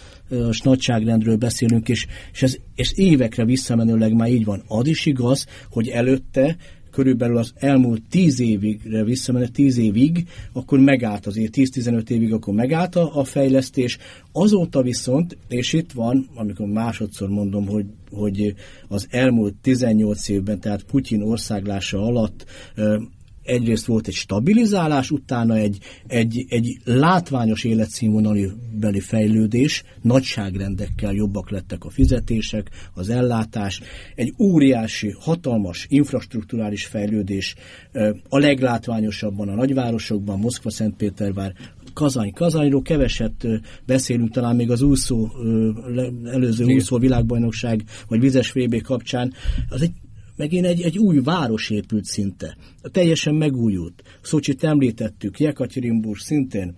nagyságrendről beszélünk, és, és ez és évekre visszamenőleg már így van. Az is igaz, hogy előtte körülbelül az elmúlt 10 évigre visszamenő, 10 évig, akkor megállt azért, 10-15 évig akkor megállt a, a fejlesztés. Azóta viszont, és itt van, amikor másodszor mondom, hogy, hogy az elmúlt 18 évben, tehát Putyin országlása alatt egyrészt volt egy stabilizálás, utána egy, egy, egy látványos életszínvonali beli fejlődés, nagyságrendekkel jobbak lettek a fizetések, az ellátás, egy óriási, hatalmas infrastruktúrális fejlődés, a leglátványosabban a nagyvárosokban, Moszkva, Szentpétervár, Kazany. Kazanyról keveset beszélünk, talán még az úszó, előző úszó világbajnokság, vagy vizes VB kapcsán. Az egy megint egy, egy új város épült szinte. Teljesen megújult. Szocsit említettük, Jekaterinburg szintén.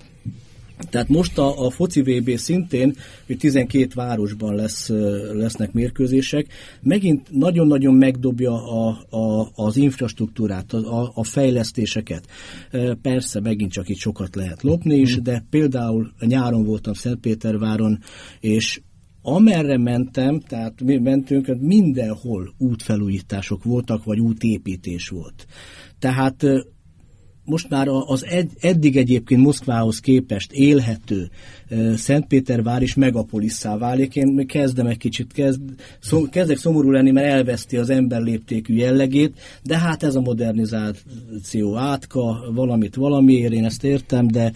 Tehát most a, a foci VB szintén, hogy 12 városban lesz, lesznek mérkőzések, megint nagyon-nagyon megdobja a, a, az infrastruktúrát, a, a fejlesztéseket. Persze, megint csak itt sokat lehet lopni is, mm. de például nyáron voltam Szentpéterváron, és amerre mentem, tehát mi mentünk, mindenhol útfelújítások voltak, vagy útépítés volt. Tehát most már az ed, eddig egyébként Moszkvához képest élhető Szentpétervár is megapolisszá válik. Én kezdem egy kicsit, kezd, szó, kezdek szomorú lenni, mert elveszti az emberléptékű jellegét, de hát ez a modernizáció átka, valamit valamiért, én ezt értem, de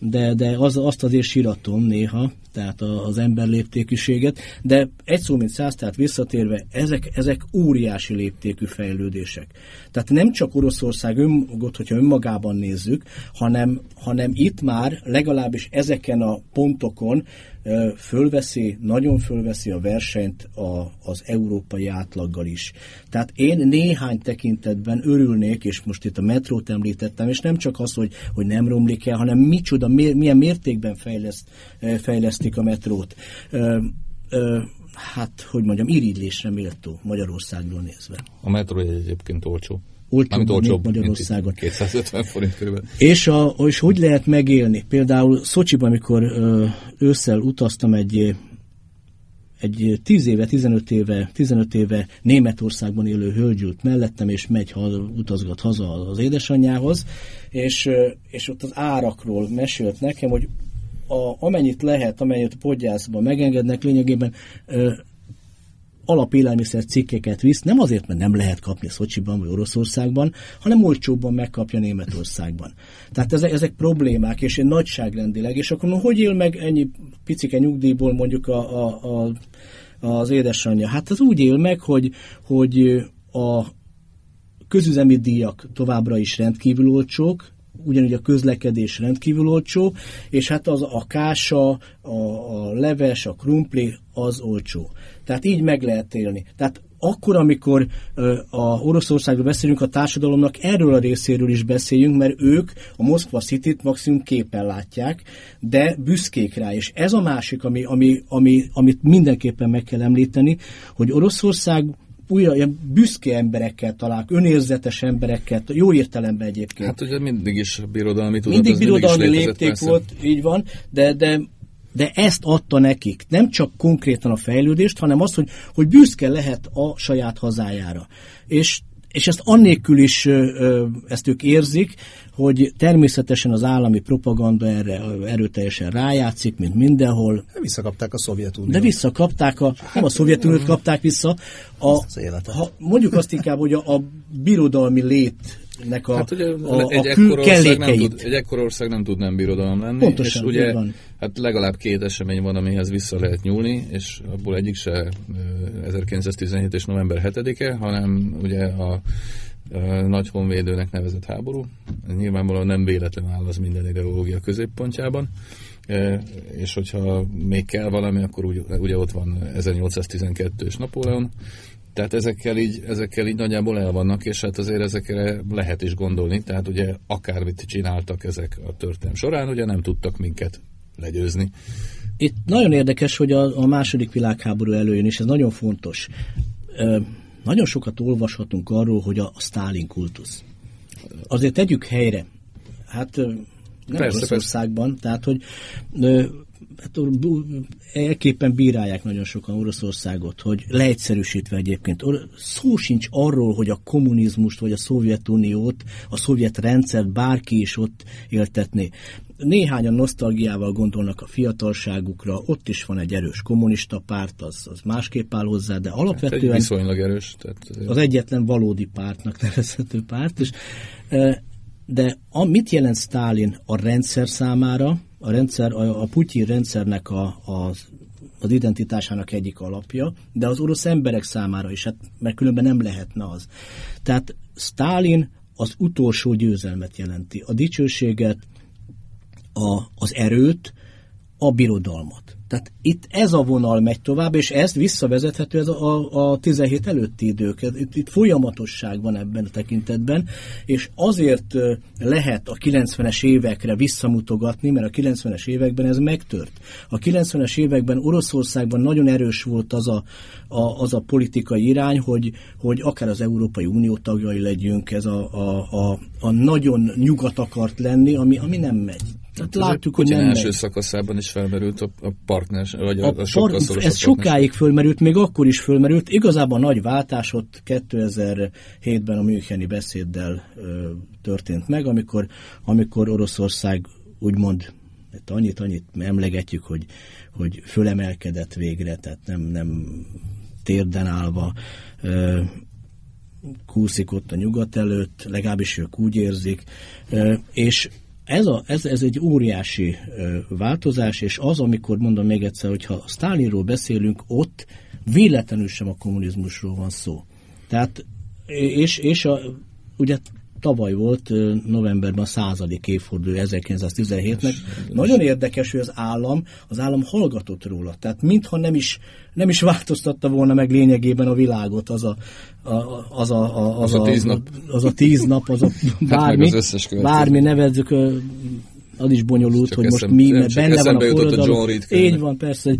de, de az, azt azért síratom néha, tehát az ember léptékűséget, de egy szó mint száz, tehát visszatérve, ezek, ezek óriási léptékű fejlődések. Tehát nem csak Oroszország önmagot, hogyha önmagában nézzük, hanem, hanem itt már legalábbis ezeken a pontokon fölveszi, nagyon fölveszi a versenyt a, az európai átlaggal is. Tehát én néhány tekintetben örülnék, és most itt a metrót említettem, és nem csak az, hogy, hogy nem romlik el, hanem micsoda, milyen mértékben fejleszt, fejlesztik a metrót. Ö, ö, hát, hogy mondjam, irigylésre méltó Magyarországról nézve. A metró egyébként olcsó olcsóbb, olcsóbb Magyarországon. 250 forint körülbelül. És, a, és hogy lehet megélni? Például Szocsiban, amikor ö, ősszel utaztam egy egy 10 éve, 15 éve, 15 éve Németországban élő hölgyült mellettem, és megy, ha utazgat haza az édesanyjához, és, és ott az árakról mesélt nekem, hogy a, amennyit lehet, amennyit a podgyászban megengednek, lényegében alapélelmiszer cikkeket visz, nem azért, mert nem lehet kapni Szocsiban vagy Oroszországban, hanem olcsóbban megkapja Németországban. Tehát ezek, ezek problémák, és nagyságrendileg, és akkor hogy él meg ennyi picike nyugdíjból mondjuk a, a, a, az édesanyja? Hát az úgy él meg, hogy, hogy a közüzemi díjak továbbra is rendkívül olcsók, ugyanúgy a közlekedés rendkívül olcsó, és hát az a kása, a, a leves, a krumpli az olcsó. Tehát így meg lehet élni. Tehát akkor, amikor a Oroszországról beszélünk, a társadalomnak erről a részéről is beszéljünk, mert ők a Moszkva City-t maximum képen látják, de büszkék rá. És ez a másik, ami, ami, ami, amit mindenképpen meg kell említeni, hogy Oroszország újra ilyen büszke emberekkel talál, önérzetes emberekkel, jó értelemben egyébként. Hát ugye mindig is birodalmi tudat. Mindig birodalmi mindig lépték persze. volt, így van, de, de de ezt adta nekik. Nem csak konkrétan a fejlődést, hanem azt, hogy, hogy büszke lehet a saját hazájára. És és ezt annélkül is ezt ők érzik, hogy természetesen az állami propaganda erre erőteljesen rájátszik, mint mindenhol. De visszakapták a Szovjetuniót. De visszakapták, a, nem a Szovjetuniót kapták vissza, a, az ha, mondjuk azt inkább, hogy a, a birodalmi lét nek a, hát ugye, a, egy, a kül kellékeit. Tud, egy ekkor ország nem tud nem birodalom lenni. Pontosan, és ugye van. hát legalább két esemény van, amihez vissza lehet nyúlni, és abból egyik se 1917 és november 7-e, hanem ugye a nagy honvédőnek nevezett háború. Nyilvánvalóan nem véletlen áll az minden ideológia középpontjában, és hogyha még kell valami, akkor úgy, ugye ott van 1812-es Napóleon, tehát ezekkel így, ezekkel így nagyjából el vannak, és hát azért ezekre lehet is gondolni, tehát ugye akármit csináltak ezek a történelm során, ugye nem tudtak minket legyőzni. Itt nagyon érdekes, hogy a, a második világháború előjön, és ez nagyon fontos. Nagyon sokat olvashatunk arról, hogy a, a Stalin kultusz. Azért tegyük helyre. Hát nem persze, Oroszországban, persze. tehát hogy hát elképpen bírálják nagyon sokan Oroszországot, hogy leegyszerűsítve egyébként. Szó sincs arról, hogy a kommunizmust vagy a Szovjetuniót, a szovjet rendszert bárki is ott éltetné. Néhányan nosztalgiával gondolnak a fiatalságukra, ott is van egy erős kommunista párt, az, az másképp áll hozzá, de alapvetően... Hát egy viszonylag erős. Tehát... Az egyetlen valódi pártnak nevezhető párt, és de a, mit jelent Stalin a rendszer számára? A rendszer, a, a Putyin rendszernek a, a, az identitásának egyik alapja, de az orosz emberek számára is, hát, mert különben nem lehetne az. Tehát Stalin az utolsó győzelmet jelenti. A dicsőséget, a, az erőt, a birodalmat. Tehát itt ez a vonal megy tovább, és ez visszavezethető ez a, a 17 előtti idők. Itt, itt folyamatosság van ebben a tekintetben, és azért lehet a 90-es évekre visszamutogatni, mert a 90-es években ez megtört. A 90-es években Oroszországban nagyon erős volt az a, a, az a politikai irány, hogy, hogy akár az Európai Unió tagjai legyünk, ez a, a, a, a nagyon nyugat akart lenni, ami, ami nem megy. Tehát látjuk, hogy nem első megy. szakaszában is felmerült a, a partner, vagy a, a, a sokkal par, Ez sokáig fölmerült, még akkor is fölmerült. Igazából nagy váltás ott 2007-ben a Müncheni beszéddel ö, történt meg, amikor, amikor Oroszország úgymond hát annyit, annyit emlegetjük, hogy, hogy fölemelkedett végre, tehát nem, nem térden állva ö, kúszik ott a nyugat előtt, legalábbis ők úgy érzik, ö, és ez, a, ez, ez egy óriási változás, és az, amikor mondom még egyszer, hogyha Stalinról beszélünk, ott véletlenül sem a kommunizmusról van szó. Tehát, és, és a, ugye tavaly volt novemberben a századik évforduló 1917-nek. Nagyon érdekes, hogy az állam, az állam hallgatott róla. Tehát mintha nem is, nem is változtatta volna meg lényegében a világot az a, a, az, a, a, az, az, a, tíz nap. az a tíz nap, az a bármi, hát bármi nevezzük, az is bonyolult, hogy most mi, mert benne van a forradalom. Így van, persze,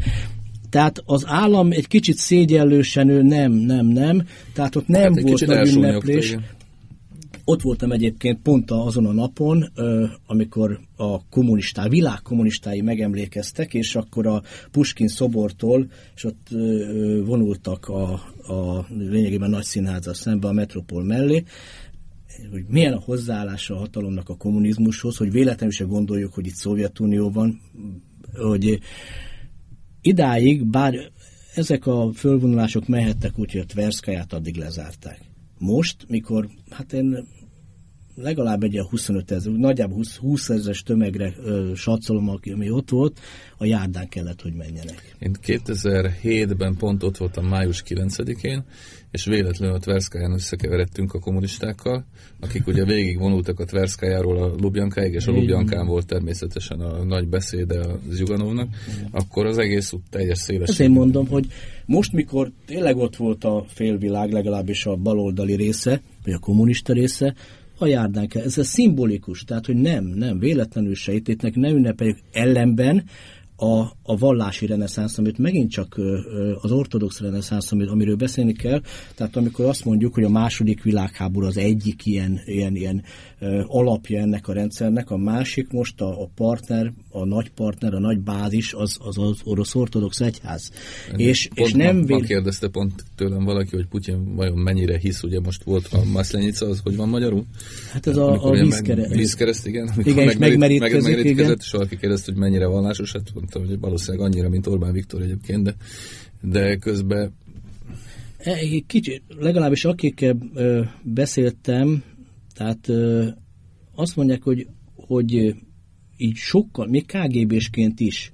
tehát az állam egy kicsit szégyellősen ő nem, nem, nem. Tehát ott nem hát volt nagy ünneplés. Ott voltam egyébként pont azon a napon, amikor a kommunisták, világ kommunistái megemlékeztek, és akkor a Puskin szobortól, és ott vonultak a, a lényegében nagy színházal szembe a metropol mellé, hogy milyen a hozzáállása a hatalomnak a kommunizmushoz, hogy véletlenül se gondoljuk, hogy itt Szovjetunió van, hogy idáig, bár ezek a fölvonulások mehettek úgy, hogy a Tverszkaját addig lezárták. Most, mikor, hát én legalább egy 25 ezer, nagyjából 20, 20 ezeres tömegre ö, satszolom, ami ott volt, a járdán kellett, hogy menjenek. Én 2007-ben pont ott voltam május 9-én, és véletlenül a Tverszkáján összekeveredtünk a kommunistákkal, akik ugye végig vonultak a Tverszkájáról a Lubjankáig, és a Lubjankán volt természetesen a nagy beszéde a Zjuganovnak, akkor az egész út teljes széles. Ezért mondom, hogy most, mikor tényleg ott volt a félvilág, legalábbis a baloldali része, vagy a kommunista része, a járdán kell. Ez a szimbolikus, tehát, hogy nem, nem, véletlenül se itt, itt ne ünnepeljük ellenben, a, a vallási reneszánsz, amit megint csak az ortodox reneszánsz, amiről beszélni kell, tehát amikor azt mondjuk, hogy a második világháború az egyik ilyen, ilyen, ilyen alapja ennek a rendszernek, a másik most a, a partner, a nagy partner, a nagy bázis az az, az orosz ortodox egyház. és, pont és nem ma, vél... ma kérdezte pont tőlem valaki, hogy Putyin vajon mennyire hisz, ugye most volt a Maslenica, az hogy van magyarul? Hát ez a, a vízkereszt. Vízkereszt, igen. Igen, és megmerítkezik, meg, megmerítkezett, és valaki kérdezte, hogy mennyire vallásos, hát mondta, hogy valószínűleg annyira, mint Orbán Viktor egyébként, de, de közben e, Kicsit, legalábbis akikkel beszéltem, tehát azt mondják, hogy, hogy így sokkal, még KGB-sként is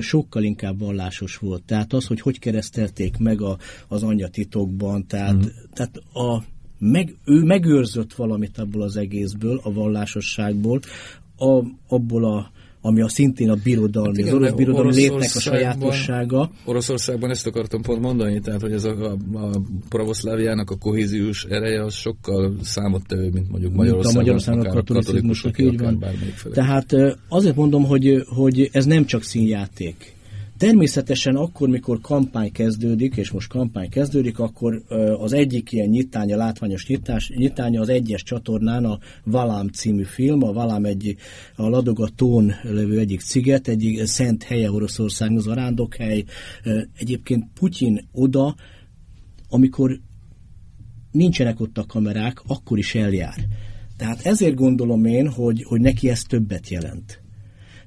sokkal inkább vallásos volt. Tehát az, hogy hogy keresztelték meg a, az anyatitokban, tehát, mm. tehát a, meg, ő megőrzött valamit abból az egészből, a vallásosságból, a, abból a ami a szintén a birodalmi, hát igen, az orosz birodalmi létnek a sajátossága. Oroszországban ezt akartam pont mondani, tehát hogy ez a, a, a pravoszláviának a kohéziós ereje az sokkal számottevő, mint mondjuk Magyarországon. Mint a Magyarországon a katolikusnak, így van. Tehát azért mondom, hogy, hogy ez nem csak színjáték Természetesen akkor, mikor kampány kezdődik, és most kampány kezdődik, akkor az egyik ilyen nyitánya, látványos nyitás, nyitánya az egyes csatornán a Valám című film, a Valám egy a Ladogatón levő egyik ciget, egyik szent helye Oroszország, az arándokhely. Egyébként Putyin oda, amikor nincsenek ott a kamerák, akkor is eljár. Tehát ezért gondolom én, hogy, hogy neki ez többet jelent.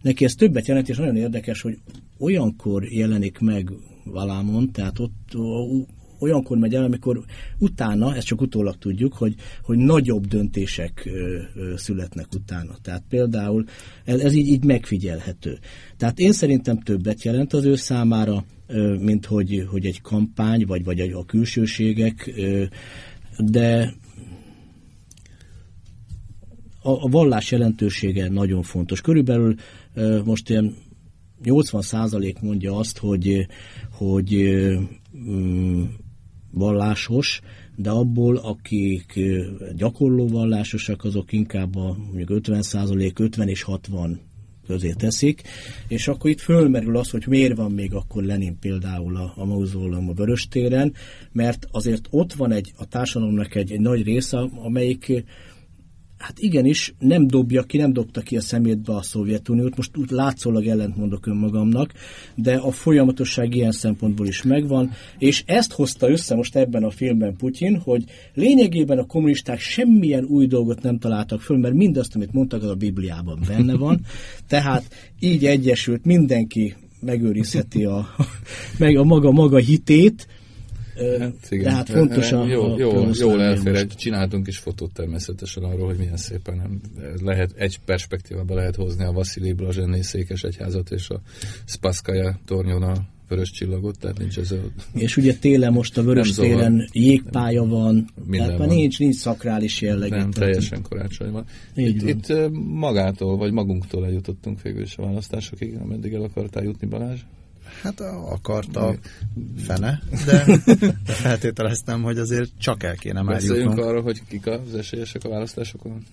Neki ez többet jelent, és nagyon érdekes, hogy olyankor jelenik meg valamon, tehát ott olyankor megy el, amikor utána, ezt csak utólag tudjuk, hogy, hogy nagyobb döntések születnek utána. Tehát például ez, így, így megfigyelhető. Tehát én szerintem többet jelent az ő számára, mint hogy, hogy egy kampány, vagy, vagy a külsőségek, de a, a vallás jelentősége nagyon fontos. Körülbelül most ilyen 80 százalék mondja azt, hogy, hogy mm, vallásos, de abból, akik gyakorló vallásosak, azok inkább a mondjuk 50 százalék, 50 és 60 közé teszik, és akkor itt fölmerül az, hogy miért van még akkor Lenin például a, a mauzóleum a Vöröstéren, mert azért ott van egy, a társadalomnak egy, egy nagy része, amelyik hát igenis nem dobja ki, nem dobta ki a szemétbe a Szovjetuniót, most úgy látszólag ellentmondok önmagamnak, de a folyamatosság ilyen szempontból is megvan, és ezt hozta össze most ebben a filmben Putyin, hogy lényegében a kommunisták semmilyen új dolgot nem találtak föl, mert mindazt, amit mondtak, az a Bibliában benne van, tehát így egyesült mindenki megőrizheti a, meg a maga maga hitét, Hát, igen. De hát fontos a, jó, a jó, jól elfér, egy, csináltunk is fotót természetesen arról, hogy milyen szépen lehet, egy perspektívában lehet hozni a Vasilij Blazsenné székes egyházat és a Spaszkaja tornyon a vörös csillagot, tehát nincs ez a... És ugye télen most a vörös téren jégpálya van, Minden tehát van. nincs, nincs szakrális jelleg. Nem, tehát teljesen karácsony van. Itt, van. itt magától, vagy magunktól eljutottunk végül is a választásokig, ameddig el akartál jutni Balázs? Hát akarta fene, de, de feltételeztem, hogy azért csak el kéne már Beszéljünk arról, hogy kik az esélyesek a választásokon?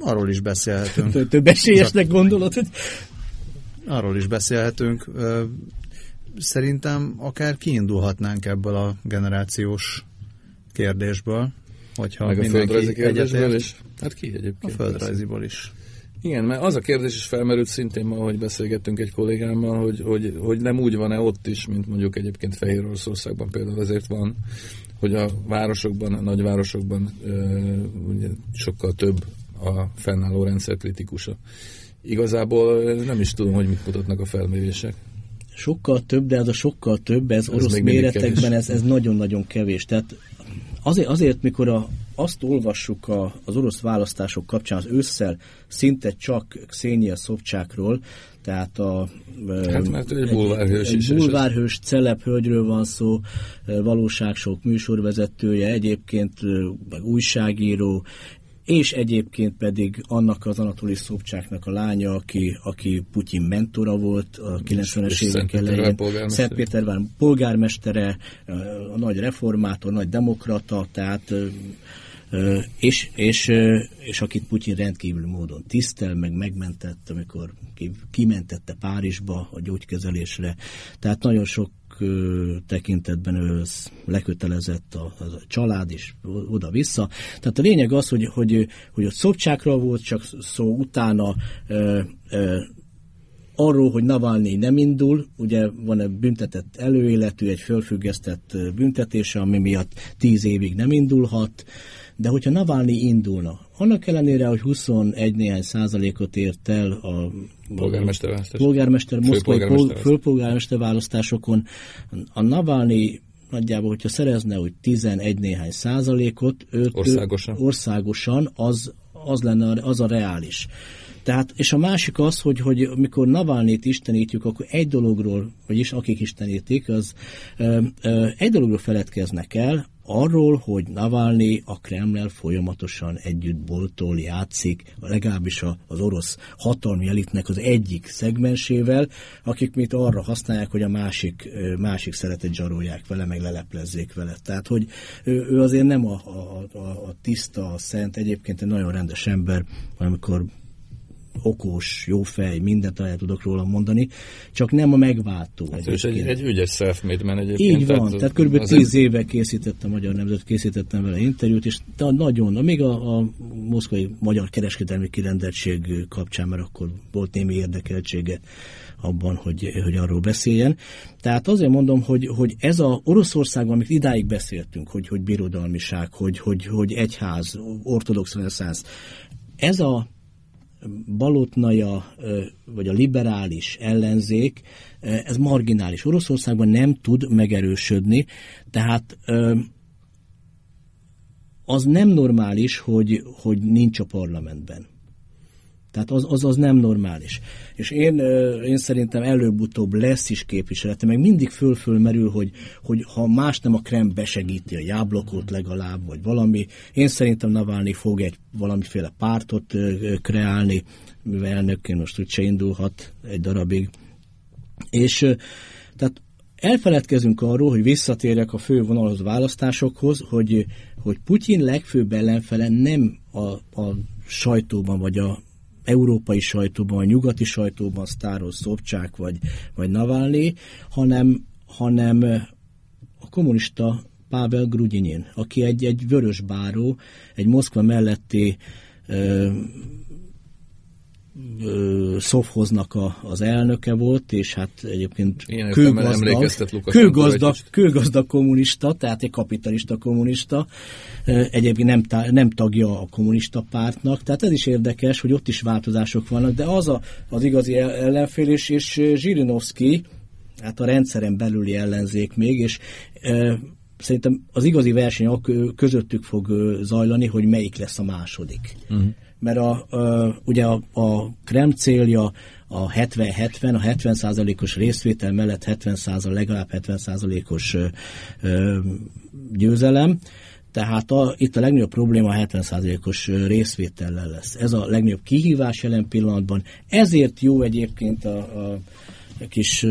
Arról is beszélhetünk. Több esélyesnek gondolod, hogy... Arról is beszélhetünk. Szerintem akár kiindulhatnánk ebből a generációs kérdésből, hogyha Meg a földrajzi kérdésből is? Hát ki egyébként? A földrajziból is. Igen, mert az a kérdés is felmerült szintén ma, hogy beszélgettünk egy kollégámmal, hogy, hogy, hogy nem úgy van-e ott is, mint mondjuk egyébként Fehér Oroszországban például azért van, hogy a városokban, a nagyvárosokban e, ugye sokkal több a fennálló rendszer kritikusa. Igazából nem is tudom, hogy mit mutatnak a felmérések. Sokkal több, de ez a sokkal több, ez, ez orosz méretekben ez, ez nagyon-nagyon kevés. Tehát azért, azért mikor a, azt olvassuk a, az orosz választások kapcsán az ősszel szinte csak Xenia Szobcsákról, tehát a hát, mert egy bulvárhős, egy, egy bulvárhős celeb hölgyről van szó, valóságsok műsorvezetője, egyébként meg újságíró, és egyébként pedig annak az Anatoli Szobcsáknak a lánya, aki, aki Putyin mentora volt a 90-es évek elején. Szentpétervár polgármestere, a nagy reformátor, nagy demokrata, tehát és, és, és akit Putyin rendkívül módon tisztel, meg megmentett, amikor kimentette Párizsba a gyógykezelésre. Tehát nagyon sok tekintetben ő lekötelezett a, a család is oda-vissza. Tehát a lényeg az, hogy, hogy, hogy a Szobcsákra volt csak szó, utána ö, ö, arról, hogy Navalnyi nem indul, ugye van egy büntetett előéletű, egy fölfüggesztett büntetése, ami miatt tíz évig nem indulhat, de hogyha Navalnyi indulna, annak ellenére, hogy 21 néhány százalékot ért el a polgármester, választás. polgármester moszkvai főpolgármester választásokon, a Navalnyi nagyjából, hogyha szerezne hogy 11 néhány százalékot, őt, országosan, országosan az, az lenne az a reális. Tehát, és a másik az, hogy, hogy mikor Navalnyit istenítjük, akkor egy dologról, vagyis akik istenítik, az ö, ö, egy dologról feledkeznek el, arról, hogy Navalnyi a Kremlel folyamatosan együtt boltól játszik, legalábbis az orosz hatalmi elitnek az egyik szegmensével, akik mit arra használják, hogy a másik, másik szeretet zsarolják vele, meg leleplezzék vele. Tehát, hogy ő, ő azért nem a, a, a, a tiszta, a szent, egyébként egy nagyon rendes ember, amikor okos, jó fej, mindent el tudok róla mondani, csak nem a megváltó. Hát és egy, egy ügyes self-made man egyébként. Így van, tehát, tehát kb. Azért... tíz éve készítettem a Magyar Nemzet, készítettem vele interjút, és nagyon, még a, a moszkvai magyar kereskedelmi kirendeltség kapcsán, mert akkor volt némi érdekeltsége abban, hogy, hogy arról beszéljen. Tehát azért mondom, hogy, hogy ez a Oroszországban, amit idáig beszéltünk, hogy, hogy birodalmiság, hogy, hogy, hogy egyház, ortodox reneszánsz, ez a balotnaja, vagy a liberális ellenzék, ez marginális. Oroszországban nem tud megerősödni, tehát az nem normális, hogy, hogy nincs a parlamentben. Tehát az, az, az nem normális. És én, én szerintem előbb-utóbb lesz is képviselete, meg mindig föl-föl merül, hogy, hogy ha más nem a Krem besegíti a jáblokot legalább, vagy valami, én szerintem Navalnyi fog egy valamiféle pártot kreálni, mivel elnökként most úgyse indulhat egy darabig. És tehát elfeledkezünk arról, hogy visszatérek a fő vonalhoz választásokhoz, hogy, hogy Putyin legfőbb ellenfele nem a, a sajtóban vagy a európai sajtóban, a nyugati sajtóban sztáros Szobcsák vagy, vagy Navalnyi, hanem, hanem a kommunista Pável Grudinyin, aki egy, egy vörös báró, egy Moszkva melletti ö, Szofhoznak a, az elnöke volt, és hát egyébként kőgazdag, kőgazdag, kőgazdag kommunista, tehát egy kapitalista kommunista, egyébként nem, nem tagja a kommunista pártnak, tehát ez is érdekes, hogy ott is változások vannak, de az a, az igazi ellenfél, és, és Zsirinovszki, hát a rendszeren belüli ellenzék még, és e, szerintem az igazi verseny közöttük fog zajlani, hogy melyik lesz a második. Uh-huh mert a, ugye a, a Krem célja a 70-70, a 70%-os részvétel mellett 70 legalább 70%-os győzelem, tehát a, itt a legnagyobb probléma a 70%-os részvétellel lesz. Ez a legnagyobb kihívás jelen pillanatban. Ezért jó egyébként a, a kis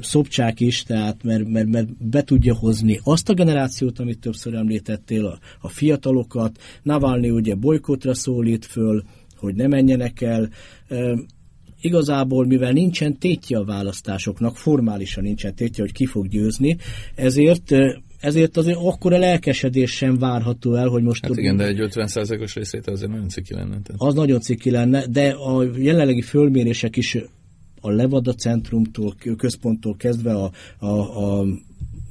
szobcsák is, tehát mert, mert, mert be tudja hozni azt a generációt, amit többször említettél, a, a fiatalokat. Navalnyi ugye bolykotra szólít föl, hogy ne menjenek el. E, igazából, mivel nincsen tétje a választásoknak, formálisan nincsen tétje, hogy ki fog győzni, ezért ezért azért akkor a lelkesedés sem várható el, hogy most... Hát igen, de egy 50%-os részét azért nagyon ciki lenne. Tehát. Az nagyon ciki lenne, de a jelenlegi fölmérések is a Levada centrumtól, központtól kezdve a, a, a,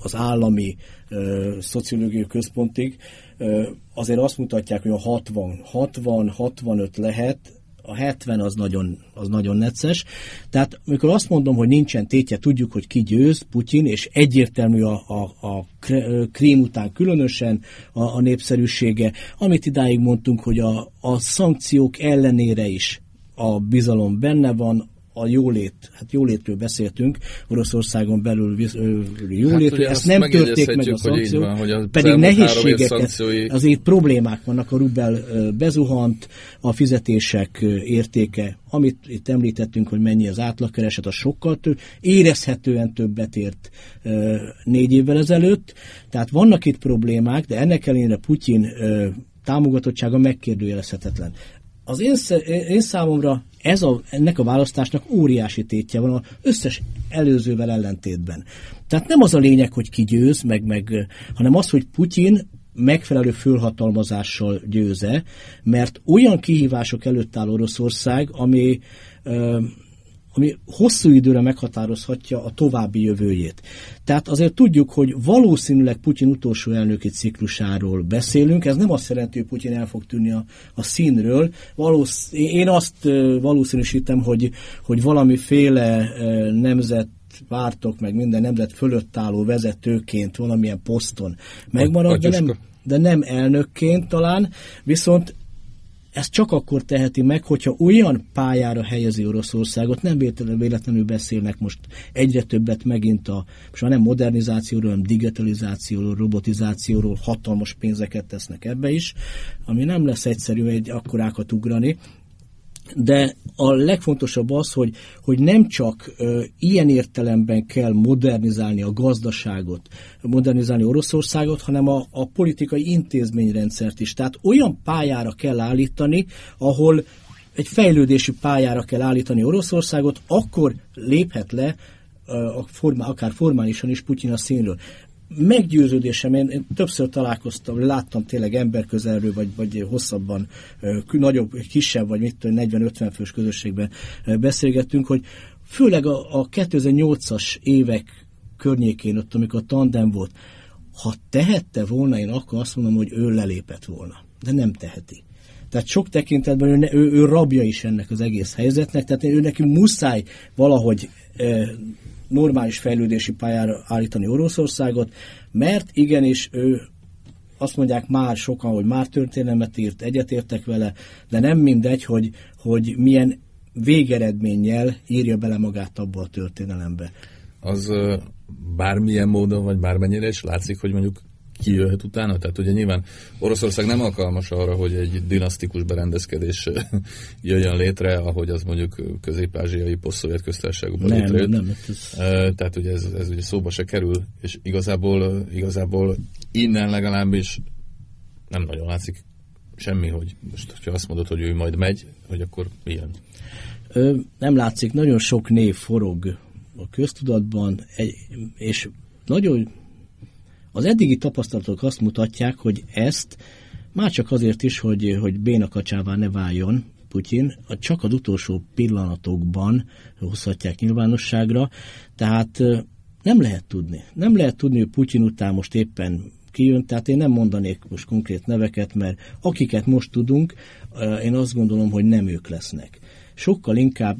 az állami ö, szociológiai központig, ö, azért azt mutatják, hogy a 60, 60-65 lehet, a 70 az nagyon, az nagyon necces. Tehát amikor azt mondom, hogy nincsen tétje, tudjuk, hogy ki győz, Putyin, és egyértelmű a, a, a krím után különösen a, a népszerűsége, amit idáig mondtunk, hogy a, a szankciók ellenére is a bizalom benne van, a jólét, hát jólétről beszéltünk, Oroszországon belül jólétről, hát, ezt nem törték meg a szankciók, van, hogy pedig nehézségeket, szankciói... azért problémák vannak, a rubel bezuhant, a fizetések értéke, amit itt említettünk, hogy mennyi az átlagkereset, a sokkal több, érezhetően többet ért négy évvel ezelőtt, tehát vannak itt problémák, de ennek ellenére Putyin támogatottsága megkérdőjelezhetetlen. Az én, én számomra ez a, ennek a választásnak óriási tétje van az összes előzővel ellentétben. Tehát nem az a lényeg, hogy ki győz, meg, meg, hanem az, hogy Putyin megfelelő fölhatalmazással győze, mert olyan kihívások előtt áll Oroszország, ami ami hosszú időre meghatározhatja a további jövőjét. Tehát azért tudjuk, hogy valószínűleg Putyin utolsó elnöki ciklusáról beszélünk, ez nem azt jelenti, hogy Putyin el fog tűnni a, a színről. Valósz, én azt valószínűsítem, hogy, hogy valamiféle nemzet vártok, meg minden nemzet fölött álló vezetőként valamilyen poszton megmarad, de nem, de nem elnökként talán, viszont ezt csak akkor teheti meg, hogyha olyan pályára helyezi Oroszországot, nem véletlenül beszélnek most egyre többet megint a, most már nem modernizációról, hanem digitalizációról, robotizációról, hatalmas pénzeket tesznek ebbe is, ami nem lesz egyszerű egy akkorákat ugrani, de a legfontosabb az, hogy, hogy nem csak ö, ilyen értelemben kell modernizálni a gazdaságot, modernizálni Oroszországot, hanem a, a politikai intézményrendszert is. Tehát olyan pályára kell állítani, ahol egy fejlődési pályára kell állítani Oroszországot, akkor léphet le a formá, akár formálisan is Putyin a színről meggyőződésem, én, én többször találkoztam, láttam tényleg ember közelről, vagy, vagy hosszabban, nagyobb, kisebb, vagy mit 40-50 fős közösségben beszélgettünk, hogy főleg a, a 2008-as évek környékén, ott, amikor a tandem volt, ha tehette volna, én akkor azt mondom, hogy ő lelépett volna. De nem teheti. Tehát sok tekintetben ő, ő, ő rabja is ennek az egész helyzetnek, tehát ő neki muszáj valahogy normális fejlődési pályára állítani Oroszországot, mert igenis ő azt mondják már sokan, hogy már történelmet írt, egyetértek vele, de nem mindegy, hogy, hogy milyen végeredménnyel írja bele magát abba a történelembe. Az bármilyen módon, vagy bármennyire is látszik, hogy mondjuk ki jöhet utána? Tehát ugye nyilván Oroszország nem alkalmas arra, hogy egy dinasztikus berendezkedés jöjjön létre, ahogy az mondjuk közép-ázsiai poszt köztársaságokban nem, létrejött. Nem, nem, ez... Tehát ugye ez, ez ugye szóba se kerül, és igazából, igazából innen legalábbis nem nagyon látszik semmi, hogy most, ha azt mondod, hogy ő majd megy, hogy akkor milyen? Ö, nem látszik, nagyon sok név forog a köztudatban, egy, és nagyon az eddigi tapasztalatok azt mutatják, hogy ezt már csak azért is, hogy, hogy bénakacsává ne váljon Putyin, csak az utolsó pillanatokban hozhatják nyilvánosságra, tehát nem lehet tudni. Nem lehet tudni, hogy Putyin után most éppen kijön, tehát én nem mondanék most konkrét neveket, mert akiket most tudunk, én azt gondolom, hogy nem ők lesznek. Sokkal inkább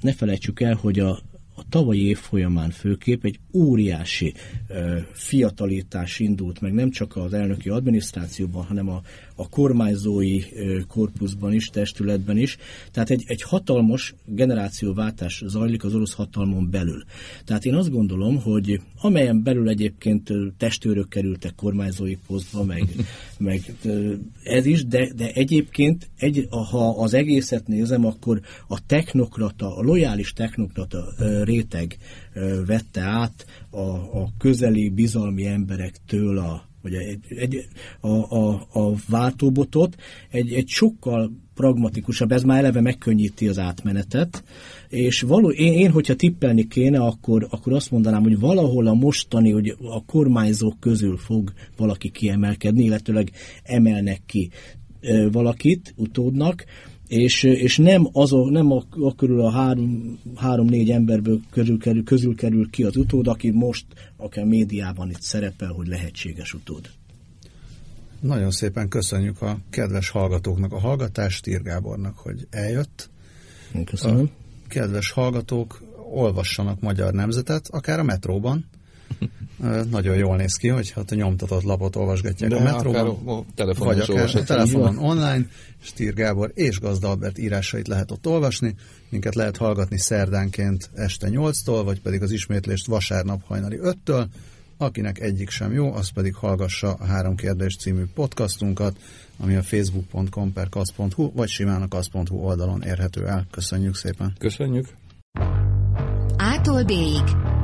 ne felejtsük el, hogy a a tavalyi év folyamán főkép egy óriási ö, fiatalítás indult meg, nem csak az elnöki adminisztrációban, hanem a, a kormányzói korpuszban is, testületben is. Tehát egy, egy hatalmas generációváltás zajlik az orosz hatalmon belül. Tehát én azt gondolom, hogy amelyen belül egyébként testőrök kerültek kormányzói posztba, meg, meg ez is, de, de egyébként egy, ha az egészet nézem, akkor a technokrata, a lojális technokrata réteg vette át a, a közeli bizalmi emberektől a vagy egy, egy, a, a, a váltóbotot, egy, egy sokkal pragmatikusabb, ez már eleve megkönnyíti az átmenetet, és való, én, én hogyha tippelni kéne, akkor, akkor azt mondanám, hogy valahol a mostani, hogy a kormányzók közül fog valaki kiemelkedni, illetőleg emelnek ki valakit utódnak, és, és nem, azok, nem a, a körül a három, három-négy emberből közül kerül, közül kerül ki az utód, aki most akár médiában itt szerepel, hogy lehetséges utód. Nagyon szépen köszönjük a kedves hallgatóknak a hallgatást, Tír Gábornak, hogy eljött. Köszönöm. A kedves hallgatók olvassanak magyar nemzetet, akár a metróban. Nagyon jól néz ki, hogy hát a nyomtatott lapot olvasgatják De a metróban, akár a telefonon vagy akár a telefonon online, Stír Gábor és Gazda Albert írásait lehet ott olvasni, minket lehet hallgatni szerdánként este 8-tól, vagy pedig az ismétlést vasárnap hajnali 5-től, akinek egyik sem jó, az pedig hallgassa a Három Kérdés című podcastunkat, ami a facebook.com per kasz.hu, vagy simán a kasz.hu oldalon érhető el. Köszönjük szépen! Köszönjük. Ától B-ig.